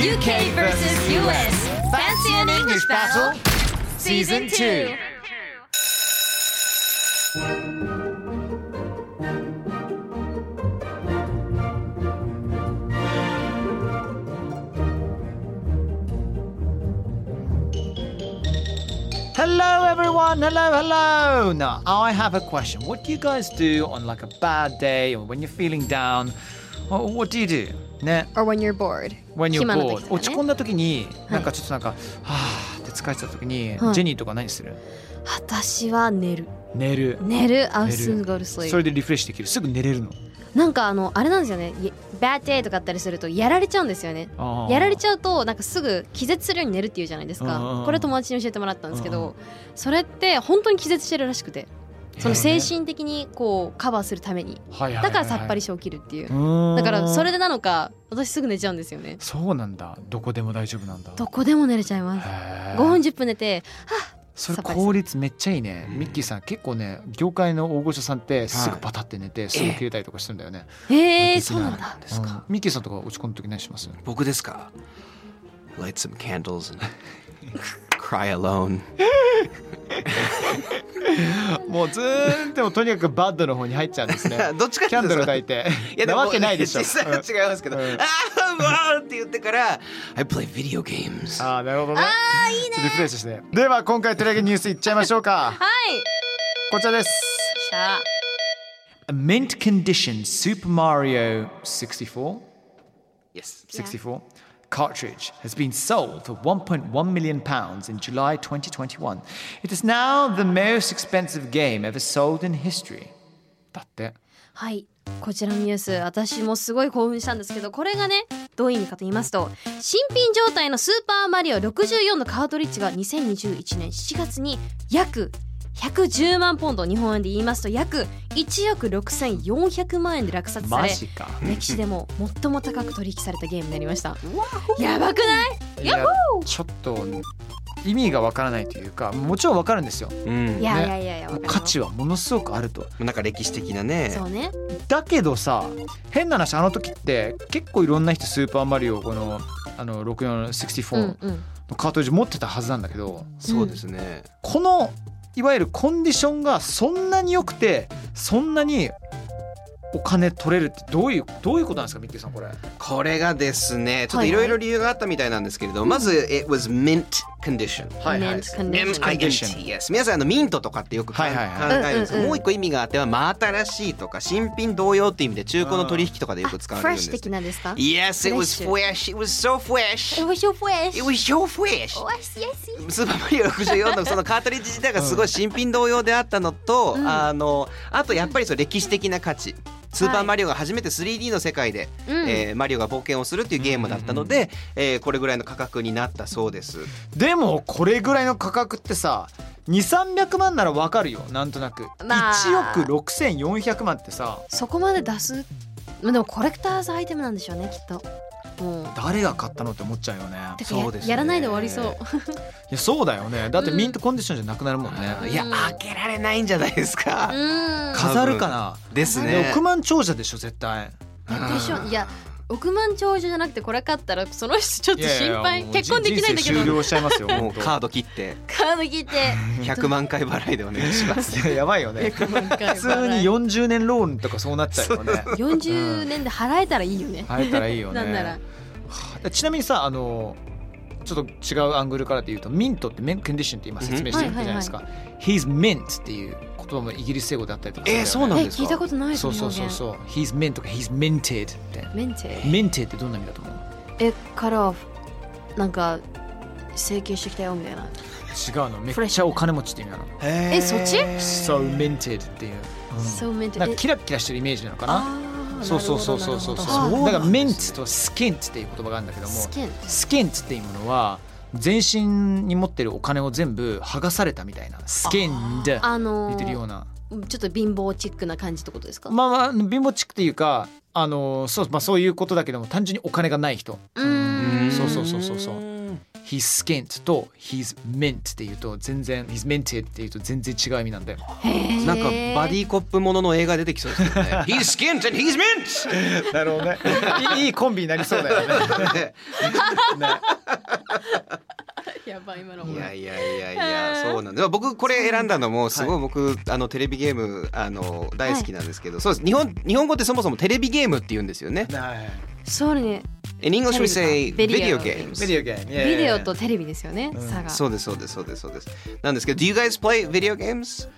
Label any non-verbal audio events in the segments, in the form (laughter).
UK versus US Fancy an English battle? Season 2. Hello everyone, hello, hello. Now I have a question. What do you guys do on like a bad day or when you're feeling down? What do you do? ね。Or when you're bored. when you're bored 落ち込んだ時になんかちょっとなんか、はあって疲れてた時に、はいジェニーとか何する？私は寝る。寝る寝る。I'll 寝 soon る go to そ sleep. れでリフレッシュできるすぐ寝れるの？なんかあの、あれなんですよね。い bad day とかあったりするとやられちゃうんですよね。やられちゃうとなんかすぐ気絶するように寝るっていうじゃないですかこれ友達に教えてもらったんですけどそれって本当に気絶してるらしくてその精神的にこうカバーするために。だからさっぱりして起きるっていう。だからそれでなのか私すぐ寝ちゃうんですよね。そうなんだ。どこでも大丈夫なんだ。どこでも寝れちゃいます。へー。5分10分寝てそれさっぱりする。効率めっちゃいいね。ミッキーさん結構ね業界の大御所さんってすぐパタって寝てすぐ切れたりとかしてるんだよね。えー、できな。いそうなんだ。うん。ミッキーさんとか落ち込んだ時何します？僕ですか？Light some candles and (laughs) cry alone. (laughs) もうずーっともとにかくバッドの方に入っちゃうんですね。(laughs) どっちかっていうとキャンドル焚いて。いやなわけないでしょ。実際は違いますけど、うん。(laughs) あーわーって言ってから I play video games. ああなるほどね。ああいいね。リフレッシュして。では今回取り上げるニュースいっちゃいましょうか。はい。こちらです。しゃ。A mint condition Super Mario 64 Yes 64 cartridge has been sold for 1.1 million pounds in July 2021. It is now the most expensive game ever sold in history. だって。はいこちらのニュース私もすごい興奮したんですけどこれがねどういう意味かと言いますと新品状態のスーパーマリオ64のカートリッジが2021年7月に約110万ポンド日本円で言いますと約1億6400万円で落札されマジか。歴史でも最も高く取引されたゲームになりました。やばくない？いやちょっと意味がわからないというかもちろんわかるんですよ。うん。いやいやいやいや、価値はものすごくあると。なんか歴史的なね。そうね。だけどさ変な話あの時って結構いろんな人スーパーマリオこのあのうん6464うん。のカートリッジ持ってたはずなんだけど、そうですね、このいわゆるコンディションがそんなに良くてそんなにお金取れるってどういうどういうことなんですかミッキーさんこれ。これがですねちょっとはいはいいろいろ理由があったみたいなんですけれど、まず it was mint condition. はいはい Mint yes. 皆さんあのミントとかってよく考はいはいはいえるんですけどもう一個意味があっては真新しいとか新品同様っていう意味で中古の取引とかでよく使わフレッシュれるんです的なんですか？Yes it was フレ fresh. It was so fresh. Was so fresh. It was so fresh. スーパーマリオ64のそのカートリッジ自体がすごい新品同様であったのと、あのあとやっぱりそう歴史的な価値スーパーマリオが初めて 3D の世界で、うん。えーマリオが冒険をするっていうゲームだったので、えーこれぐらいの価格になったそうです。でもこれぐらいの価格ってさ2300万ならわかるよ。なんとなく、まあ。1億6400万ってさ。そこまで出す。まあでもコレクターズアイテムなんでしょうねきっと誰が買ったのって思っちゃうよね。そうですね。やらないで終わりそう。いやそうだよね。(laughs) だってミントコンディションじゃなくなるもんね、いや開けられないんじゃないですか。うん。飾るかな、ですでね。億万長者でしょ絶対。でしょいや億万長者じゃなくてこれ買ったらその人ちょっと心配。結婚できないんだけ人生終ど了しちゃいますよもう。カード切って。カード切って。(laughs) 100万回払いでお願いします。いややばいよね。100万回普通に40年ローンとかそうなっちゃうよね。40年で払えたらいいよね。入ったらいいよね。なんなら。ちなみにさあのちょっと違うアングルからで言うとミントってメンコンディションって今説明してるじゃないですか、He's mint っていう言葉もイギリス英語であったりとかえーそうなんですか？え聞いたことないですそうそうそうそう。He's mint とか He's minted って。メンテ minted ってどんな意味だと思う？えからなんか整形してきたよみたいな。違うの。めっちゃお金持ちって意味なの。ええそっち？So minted っていう、うん。そうメンテなんかキラキラしてるイメージなのかな？そうそうそうそうそう。そうだからメンツとスキンツっていう言葉があるんだけどもスキンツっていうものは全身に持ってるお金を全部剥がされたみたいなスキンであの言ってるような。ーちょっと貧乏チックな感じってことですか？まあまあ貧乏チックっていうかあのそう,、まあ、そういうことだけども単純にお金がない人。うーん。そうそうそうそうそう He's skint と He's mint っていうと全然 He's minted っていうと全然違う意味なんだよ。なんかバディコップものの映画出てきそうですよね。(laughs) He's skint and he's mint! なるほどね。いいいいコンビになりそうだよね。(laughs) やばい今のいやいやいやいやそうなんで僕これ選んだのもすごい僕あのテレビゲームあの大好きなんですけど。そうです。日本日本語ってそもそもテレビゲームって言うんですよね。そうね In English we say video か games. ビデオゲームビデオとテレビですよね差がそうですそうですそうですそうです。なんですけど Do you guys play video games?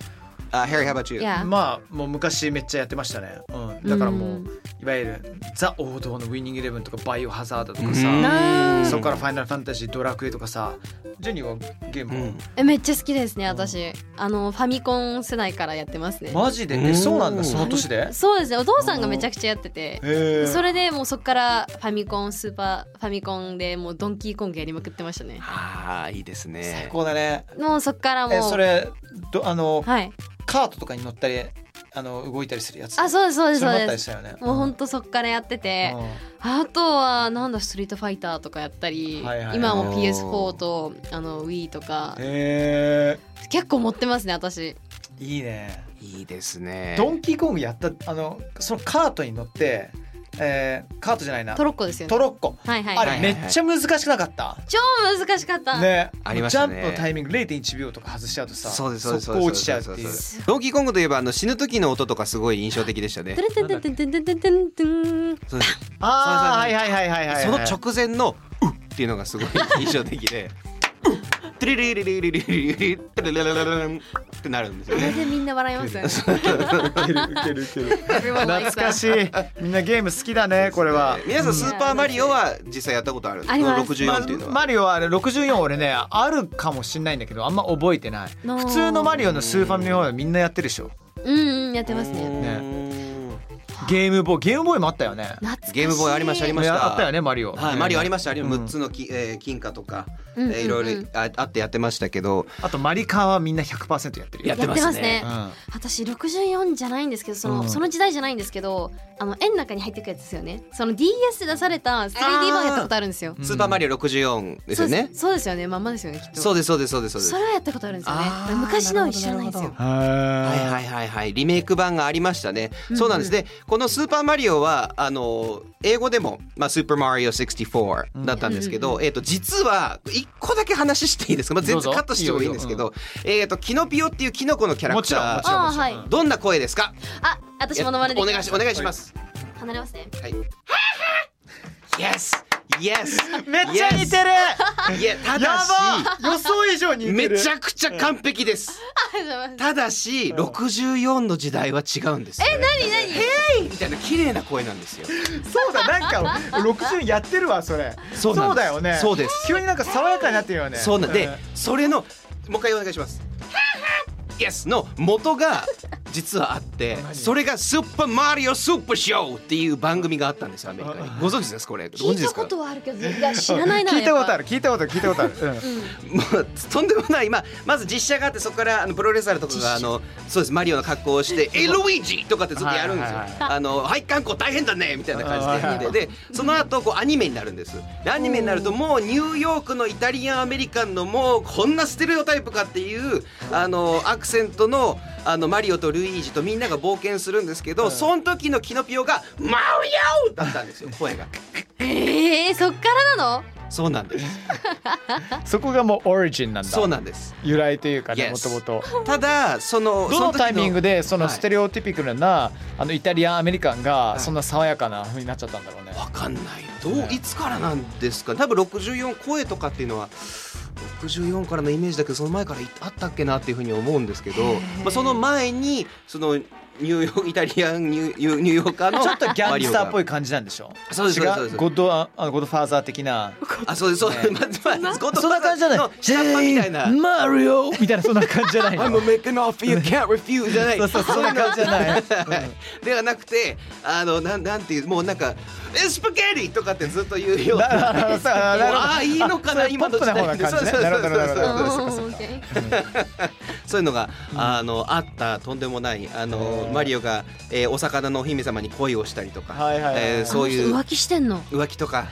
Uh, Harry, how about you? いやまあもう昔めっちゃやってましたね、うん、だからもういわゆるザ王道のウィニングイレブンとかバイオハザードとかさ、なそこからファイナルファンタジードラクエとかさジェニーはゲーム、うん。えめっちゃ好きですね私。あのファミコン世代からやってますね。マジで？うんえそうなんだその年で？そうですねお父さんがめちゃくちゃやってて。へそれでもうそっからファミコンスーパーファミコンでもうドンキーコングやりまくってましたね。ああいいです最ね高だね。もうそっからもうえそれどあのはい。カートとかに乗ったりあの動いたりするやつ。あそうですそうですそうです。ね。もうほんとそっからやっててあとはなんだストリートファイターとかやったりはいはいはい。今も PS4 とあの Wii とかへ結構持ってますね私。えいいね。いいですね。ドンキーコングやったあのそのカートに乗って、えー、カートじゃないな。トロッコですよね。トロッコ。はいはいあはい。れめっちゃ難しくなかった？超難しかった、ね。ありましたね。ジャンプのタイミング0.1秒とか外しちゃうとさそうですそうです速攻落ちちゃうっていう。ドンキーコングといえばあの死ぬ時の音とかすごい印象的でしたね。トゥルトゥルトゥルトゥルトゥルトゥルトゥルそうですああはいはいはいはいはいはい。その直前の「うっ」っていうのがすごい印象的で「うっ」トゥリリリリリリリリトゥルルルルルルンってなるんですよねこれでみんな笑いますよね懐かしいみんなゲーム好きだねこれは皆さんスーパーマリオは実際やったことあるんですあります64っていうのはマリオはあれ64俺ねあるかもしんないんだけどあんま覚えてない普通のマリオのスーファミの方はみんなやってるでしょうんうんやってますねねゲームボーイゲームボーイもあったよねゲームボーイありましたありましたあったよねマリオはい、マリオありましたありうん6つのき、えー金貨とか、うんうんうん。えーいろいろああってやってましたけど。あとマリカーはみんな100%やってるよ。やってやってますね。うん。私64じゃないんですけどその,、うん。その時代じゃないんですけどあの円の中に入ってくやつですよね。その DS で出された 3D 版やったことあるんですよ。スーパーマリオ64ですよね。そうです。そうですよね。まんまですよねきっと。そうですそうですそうですそうです。それはやったことあるんですよね。昔の知らないんですよ。はいははいはいはい。リメイク版がありましたね、そうなんです。でこの「スーパーマリオは」あの英語でも「まあ、スーパーマリオ64」だったんですけど、えー、と実は一個だけ話していいですか、まあ、全然カットしてもいいんですけどえー、とキノピオっていうキノコのキャラクター。ちろんもちろん。あーはい。どんな声ですか？あ私ものまねでお願いしお願いします。離れますね。はい。Yes Yes. (laughs) めっちゃ似てる。いやたやだしば予想以上に似てる。めちゃくちゃ完璧です。ただし64の時代は違うんですえ何何ヘイみたいな綺麗な声なんですよ。そうだなんか60やってるわそれ。そうだよね。そうです。急になんか爽やかになってるよね。そうなんでそれのもう一回お願いします。Yes の元が実はあってそれがスーパーマリオスーパーショーっていう番組があったんですよアメリカに。ご存知ですこれ？聞いたことはあるけどいや知らないな聞いたことあるる聞いたことある聞いたことある、うん。もうとんでもない、まあ、まず実写があってそこからあのプロレスラーとかがあのそうですマリオの格好をして「エルイージ!」とかってずっとやるんですよ。はいはい。あの配管工大変だねみたいな感じで。やってでその後こうアニメになるんです。でアニメになるともうニューヨークのイタリアンアメリカンのもうこんなステレオタイプかっていうあのアクセントのあのマリオとルイージとみんなが冒険するんですけど、その時のキノピオが「マリオ!」だったんですよ (laughs) 声が。えー、そっからなの？そうなんです。(laughs) そこがもうオリジンなんだ。そうなんです。由来というかねもともとただそのどのタイミングでそのはい。ステレオティピカルな、あのイタリアンアメリカンがそんな爽やかな風になっちゃったんだろうね、わかんない。のどういつからなんですか多分64声とかっていうのは64からのイメージだけどその前からあったっけなっていうふうに思うんですけど、まあ、その前にそのニューヨーク (laughs) イタリアンニューニューヨーカーのちょっとギャングスターっぽいい感じなんでしょそうです違そうですゴッドあゴッドファーザー的な。あそうですそうです、まあまあゴッドそんな感じじゃない。の下っ端みたいな。マリオ！みたいなそんな感じじゃないの。I'm making off you can't refuse じゃない。そうそうそんな。感じじゃない。は (laughs) いではなくてあのなんなんていうもうなんか「えスパゲティ!」とかってずっと言うような。(laughs) ああいいのかなそういう今の時代ポップな方な感じねそうそうそうそう。そうそういうのが、あのあったとんでもないあのマリオが、えーお魚のお姫様に恋をしたりとか、はいはいはい。えーそういう浮気してんの？浮気とか、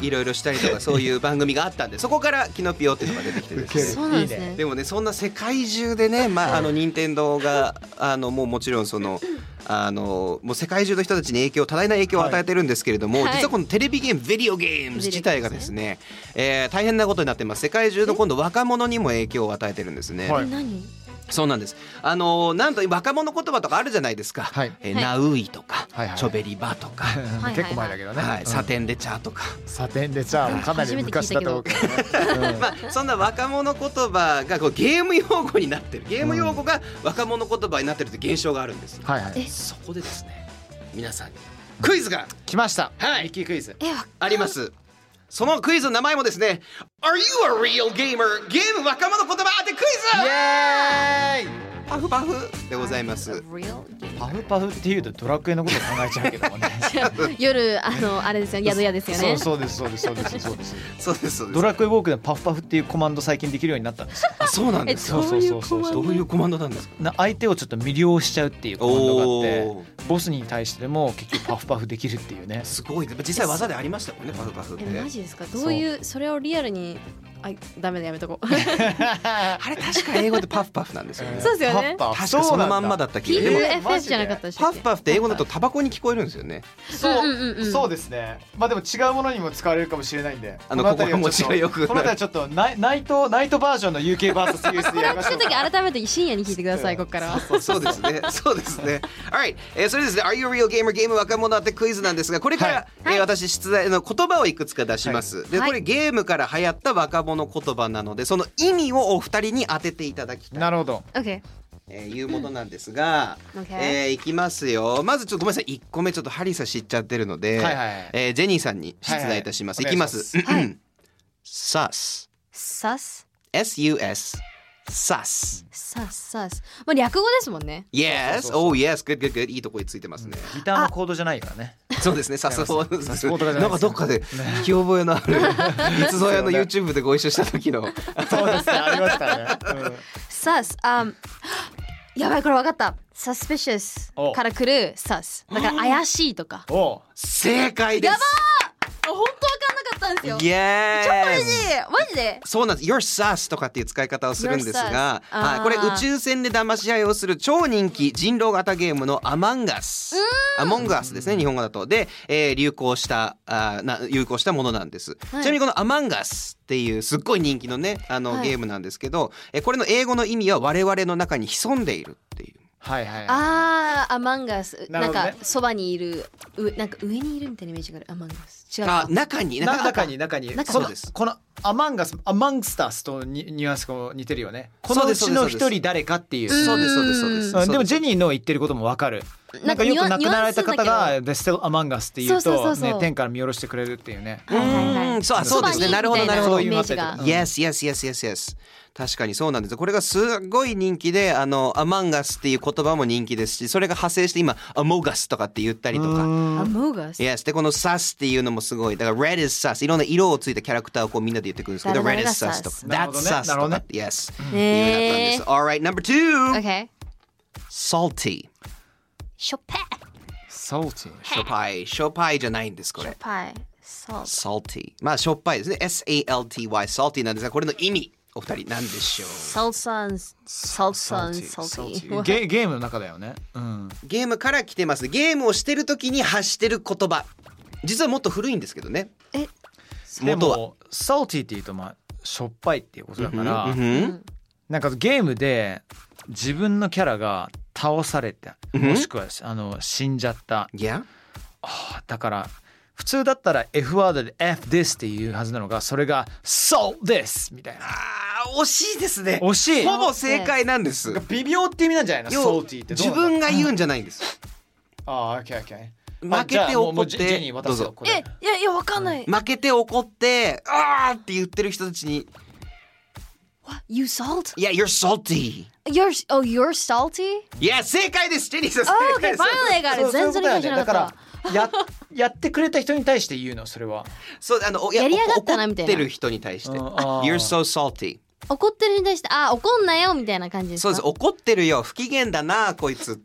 いいろいろしたりとか (laughs) そういう番組があったんでそこからキノピオっていうのが出てきてですねそうなんですね。でもねそんな世界中でね、まあ、あの任天堂があのもうもちろんその。あのもう世界中の人たちに影響多大な影響を与えてるんですけれども、はい。実はこのテレビゲームビデオゲームズ自体がですね、えー大変なことになってます。世界中の今度若者にも影響を与えてるんですね、そうなんです。あのなんと若者言葉とかあるじゃないですか、はい。えナウイとか、はいはい。チョベリバとか、(laughs) はい結構前だけどね。はい、サンテンレチャーとか、サテンでじゃあかなり昔だと思うけど。ね (laughs) まあ、そんな若者言葉がこうゲーム用語になってる。ゲーム用語が若者言葉になってるって現象があるんです、はいはい。そこでですね皆さんに。クイズが。来ました。はい。ミッキークイズ。えわありますそのクイズの名前もですね Are you a real gamer? ゲーム若者言葉当てクイズイエーイパフパフでございます。パフパフっていうとドラクエのこと考えちゃうけどもね。(laughs) 夜あのあれですよ宿屋ですよね。そうそうですそうですそうですそう。ですそうですそうです。ドラクエウォークでパフパフっていうコマンド最近できるようになったんですそうなんえです。どういうコマンド？どういうコマンドなんですか？な相手をちょっと魅了しちゃうっていうコマンドがあってボスに対しても結局パフパフできるっていうね。すごい。実際技でありましたもんねパフパフって。えマジですか？どういう。それをリアルにあダメだやめとこう。(laughs) あれ確か英語でパフパフなんですよね。そうですよね。パフパフ。確かそのまんまだった気がでも PFF じゃなかったパフパフって英語だとタバコに聞こえるんですよね。そう、うんうんうん。そうですね。まあでも違うものにも使われるかもしれないんで。あのこ辺りは心持ちがよく。この辺りはちょっとナイナイトナイトバージョンの UKVSUS でやりましょうか。改めて深夜に聞いてくださいここからは。そうですね。そうですね。Alright、えー、それですね。Are you a real gamer? ゲーム若者ってクイズなんですが、これから、はい。えー私出題の言葉をいくつか出します。で、はい。これゲームから流行った若者言葉なので、その意味をお二人に当てていただきたい。なるほど。えーいうものなんですが、Okay えーいきますよ。まずちょっとごめんなさい。1個目ちょっとハリーさん知っちゃってるので、はいはいえージェニーさんに出題いたします。はいいはい。きます。はい。sus sus S-U-S sus sus sus まあ略語ですもんね。Yes そうそうそう。Oh yes Good good good いいとこについてますね。ギターのコードじゃないからねそうですね、(laughs) さすがさすがとかじゃなんかどっかで聞き覚えのある、(laughs) いつぞやの YouTube でご一緒した時の。そうですねありましたね、sus um やばいこれ分かった。Suspicious お。から来る sus だから怪しいとか。正解です。本当分かんなかったんですよ。Yes マジマジで？そうなんです。Your sus とかっていう使い方をするんですが、はい、これ宇宙船で騙し合いをする超人気人狼型ゲームのアマンガス。アモンガスですね、日本語だと。で、えー流行したあーな流行したものなんです。ちなみにこのアマンガスっていうすっごい人気のねあの、はい。ゲームなんですけど、えーこれの英語の意味は我々の中に潜んでいるっていう。はいはいはい。あーアマンガスな,、なんかそばにいるうなんか上にいるみたいなイメージがある。アマンガス違うあか中にな中に。中に中このそうです。このアマンガスアマングスタスとニニュアンスが似てるよね。このうちの一人誰かっていう。そうですそうですそうです。うん。でもジェニニーの言ってることもわかるなんんかよく亡くなられた方がニュア「The still among us」って言うと天から見下ろしてくれるっていうね。そうあそうですね。なるほどなるほど。イメージが。Yes, yes, yes, yes, yes. 確かにそうなんです。これがすごい人気であのアマンガスっていう言葉も人気ですしそれが派生して今アモガスとかって言ったりとか。アモガス Yes でこの sus っていうのもすごい。だから red is sus いろんな色をついたキャラクターをこうみんなで言ってくるんですけど誰 red 々 is が sus とか。that's sus とかなるほどね。Yes へー。いうようになったんです。Alright number two salty ショパ salty しょっぱいしょっぱいじゃないんですこれ。パイソル salty まあしょっぱいですね S-A-L-T-Y salty なんですがこれの意味お二人何でしょう？ソルサンソルサン salty ソル salty (laughs) ゲゲームの中だよね。うん。ゲームから来てます。ゲームをしてる時に発してる言葉。実はもっと古いんですけどね。え？で元は。も salty っていうとまあしょっぱいっていうことだからうん。うん。なんかゲームで自分のキャラが倒された。うん。もしくはあの死んじゃった。いや。あーだから普通だったら F ワードで F this っていうはずなのがそれが So this みたいな。あー惜しいですね。惜しい。ほぼ正解なんです。微妙って意味なんじゃないの？要 salty ってどう自分が言うんじゃないんです。(laughs) ああ OK OK 負けて怒って。どうぞ。えいやいやわかんない、負けて怒ってあーって言ってる人たちに You salt? いや You're salty. You're oh you're salty? いや正解です。ジェニーさんあ正 OK 解です。finally I got そう it 全然理解しなかった。だからや (laughs) やってくれた人に対して言うのそれは。そうあのおやりやがったなみたいな。怒ってる人に対して。うんあー。You're so salty. 怒ってる人に対してあ怒んなよみたいな感じですか？そうです怒ってるよ。不機嫌だなこいつ。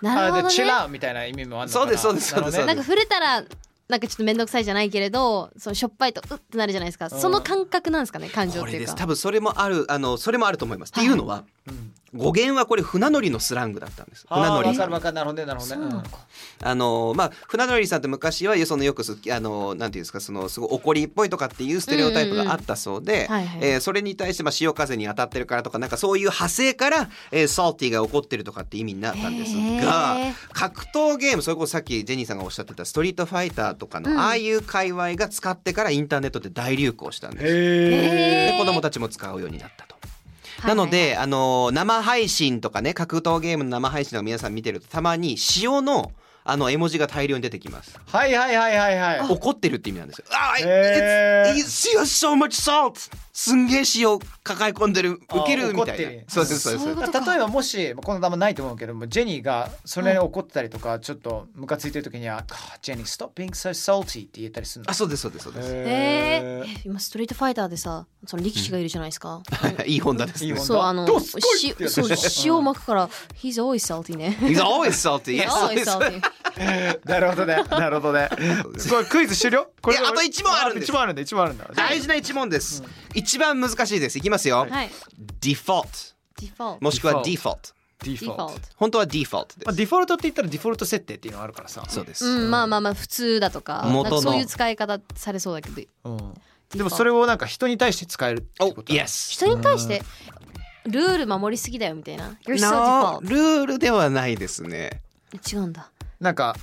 なるほどね。チラーみたいな意味もあるのかな。そうですそうですそうです。なるほどねなんか触れたらなんかちょっと面倒くさいじゃないけれどそのしょっぱいとうってなるじゃないですか。その感覚なんですかね感情っていうか。です。多分それもあるあのそれもあると思います、っていうのは、語源はこれ船乗りのスラングだったんです。船乗り。わかるわかる。なるほどね。なるほどねうんあのまあ船乗りさんって昔はそのよくすあのなんていうんですかそのすごい怒りっぽいとかっていうステレオタイプがあったそうでうんうんうんはいはい。えーそれに対してまあ潮風に当たってるからとかなんかそういう派生から、えー、サルティが怒ってるとかって意味になったんですがへー。格闘ゲームそれこそさっきジェニーさんがおっしゃってたストリートファイターとかの、うん。ああいう界隈が使ってからインターネットで大流行したんです。へへー。で子供たちも使うようになったと。なので、あの生配信とかね格闘ゲームの生配信とか皆さん見てるとたまに塩のあの絵文字が大量に出てきます。はいはいはいはいはい怒ってるって意味なんですよ。あ、へー it's, so much salt. すんげえ塩抱え込んでるウケるあみたい怒ってるな。そうですそうです。例えばもしこのままないと思うけどもジェニーがそれに怒ってたりとかちょっとムカついてる時には「ジェニー stop being so salty」って言ったりするのあ、そうですそうですそうです。えー、え今ストリートファイターでさその力士がいるじゃないですか、(laughs) いい本田ですねいい。本そうあのしそう塩巻くから「He's always salty ね」He's always salty. Yes, always always salty (laughs) なるほどね。なるほどね。(laughs) これクイズ終了？これあと一問あるんです。一問あるんだ。一問あるんだ大事な一問です。一番難しいです。いきますよ。はい。default デフォルト。もしくは Default default。ディフォルト。デフォルト。本当は default でまあ、す。デフォルトって言ったらデフォルト設定っていうのがあるからさ。そうです。うんまあまあまあ普通だとかそういう使い方されそうだけど。うん。でもそれをなんか人に対して使えるってお、こと yes。人に対して？ルール守りすぎだよみたいな。No, ルールではないですね。違うんだなんか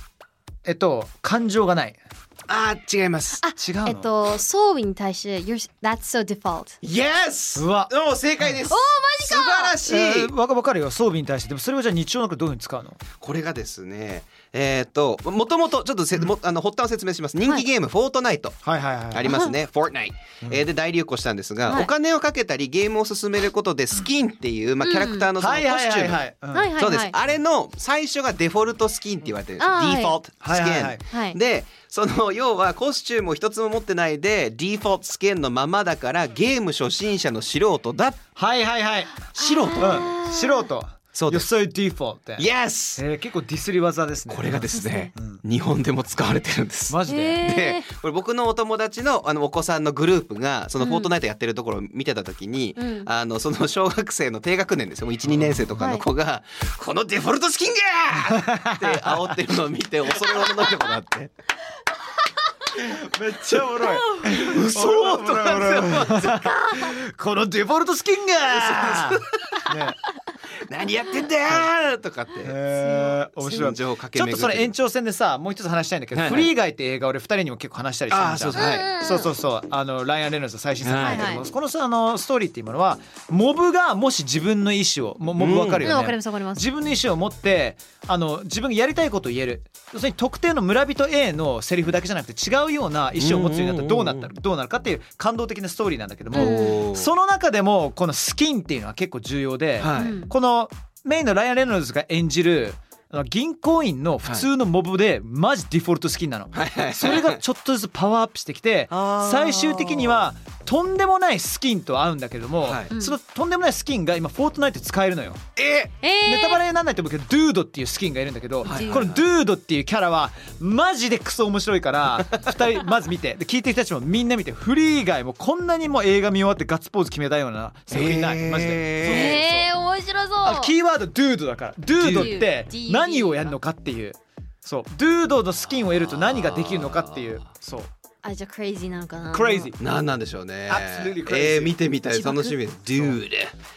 えっと感情がない。あー、違います。違うの？えっと装備に対して You're That's so default Yes! うわ。お正解です。おマジか。素晴らしい、えーわかわかるよ。装備に対して。でもそれをじゃあ日常の中でどういうふうに使うの？これがですね、えーっと、もともとちょっとせ、もあの発端を説明します。人気ゲーム、フォートナイト。はいはいはい。ありますね、フォートナイト、えーで大流行したんですが、はい。お金をかけたりゲームを進めることでスキンっていう、まあ、キャラクターのそのコはいはいスチューム、そうです、あれの最初がデフォルトスキンって言われてるんですディフォルトスキン、でその要はコスチュームを一つも持ってないでディフォルトスキンのままだからゲーム初心者の素人だ。はいはいはい。素人。うん。素人そうです。You're so default ってイエスえー、結構ディスり技ですね。これがですね、日本でも使われてるんです。マジで、へー。でこれ僕のお友達のあのお子さんのグループがそのフォートナイトやってるところを見てた時に、うん。あのその小学生の低学年ですよもう12年生とかの子が「このデフォルトスキンが!」って煽ってるのを見て恐れおのたことがあって。めっちゃおもろい。(laughs) 嘘とか (laughs) このデフォルトスキンがね「何やってんだよ!」とかって。えー、面白い。ちょっとそれ延長戦でさもう一つ話したいんだけど「はい。はいフリーガイ」って映画俺二人にも結構話したりしたんじゃんあーそうそう。はい。そうそうそう。あのライアン・レノルズの最新作なんだけども、はい。はいこのさあのストーリーっていうものはモブがもし自分の意思をもモブわかるよね、うん自分の意思を持ってあの自分がやりたいことを言える。要するに特定の村人 A のセリフだけじゃなくて違うような意思を持つようになったらどうなったらどうなるかっていう感動的なストーリーなんだけども、その中でもこのスキンっていうのは結構重要で、はい。うん。このメインのライアン・レノルズが演じる銀行員の普通のモブでマジデフォルトスキンなの、それがちょっとずつパワーアップしてきて (laughs) 最終的にはとんでもないスキンと合うんだけれども、はい。そのとんでもないスキンが今フォートナイトで使えるのよ。ええー。ネタバレにならないと思うけど、ドゥードっていうスキンがいるんだけど、はいこのドゥードっていうキャラはマジでクソ面白いから (laughs) 二人まず見てで聞いてる人たちもみんな見てフリー以外もこんなにも映画見終わってガッツポーズ決めたような作品ない、へーマジで。えー、面白そう。あキーワードドゥードだから。ドゥードって何をやるのかっていう。そう。ドゥードのスキンを得ると何ができるのかっていう。そう。あじゃあクレイジーなのかな？クレイジー。何なんでしょうね。えー、見てみたい。楽しみ。です Dude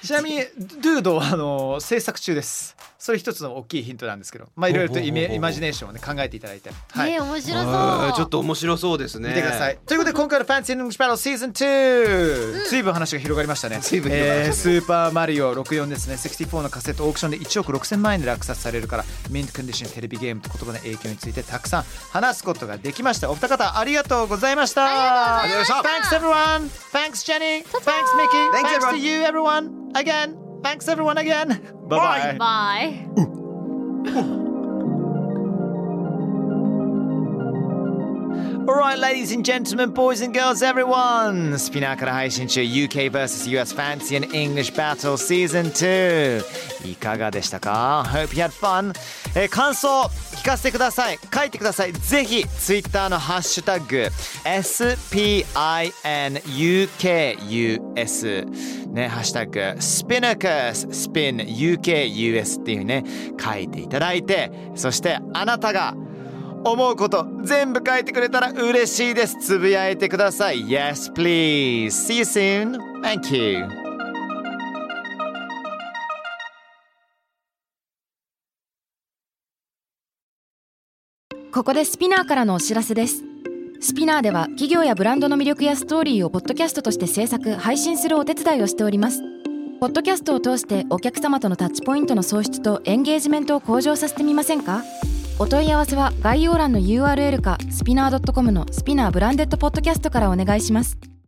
ちなみにドゥードはあの制作中ですそれ一つの大きいヒントなんですけどまあいろいろとイメイマジネーションをね考えていただいてはい、ね面白そうちょっと面白そうですね見てください。ということで今回の Fancy English Battle Season 2、随分話が広がりましたね。随分広がりえー、まスーパーマリオ64ですね。64のカセットオークションで1億6000万円で落札されるから、ミントコンディションテレビゲームと言葉の影響についてたくさん話すことができました。お二方ありがとうございました。ありがとうございました。Thanks everyone. Thanks Jenny. Thanks Mickey. Thanks, Thanks to you everyone. Again. Thanks everyone again. Bye bye. Alright, ladies and gentlemen, boys and girls, everyone! スピナーから配信中 UK vs.US Fancy and English Battle Season 2いかがでしたか ?Hope you had fun! えー感想聞かせてください書いてくださいぜひ Twitter のハッシュタグ SPINUKUS ね、ハッシュタグ SPINUKUS SPINUKUS っていうね書いていただいてそしてあなたが思うこと全部書いてくれたら嬉しいです。つぶやいてください。Yes please. See you soon. Thank you. ここでスピナーからのお知らせです。スピナーでは企業やブランドの魅力やストーリーをポッドキャストとして制作配信するお手伝いをしております。ポッドキャストを通してお客様とのタッチポイントの創出とエンゲージメントを向上させてみませんか？お問い合わせは概要欄の URL かスピナー .com のスピナーブランデッドポッドキャストからお願いします。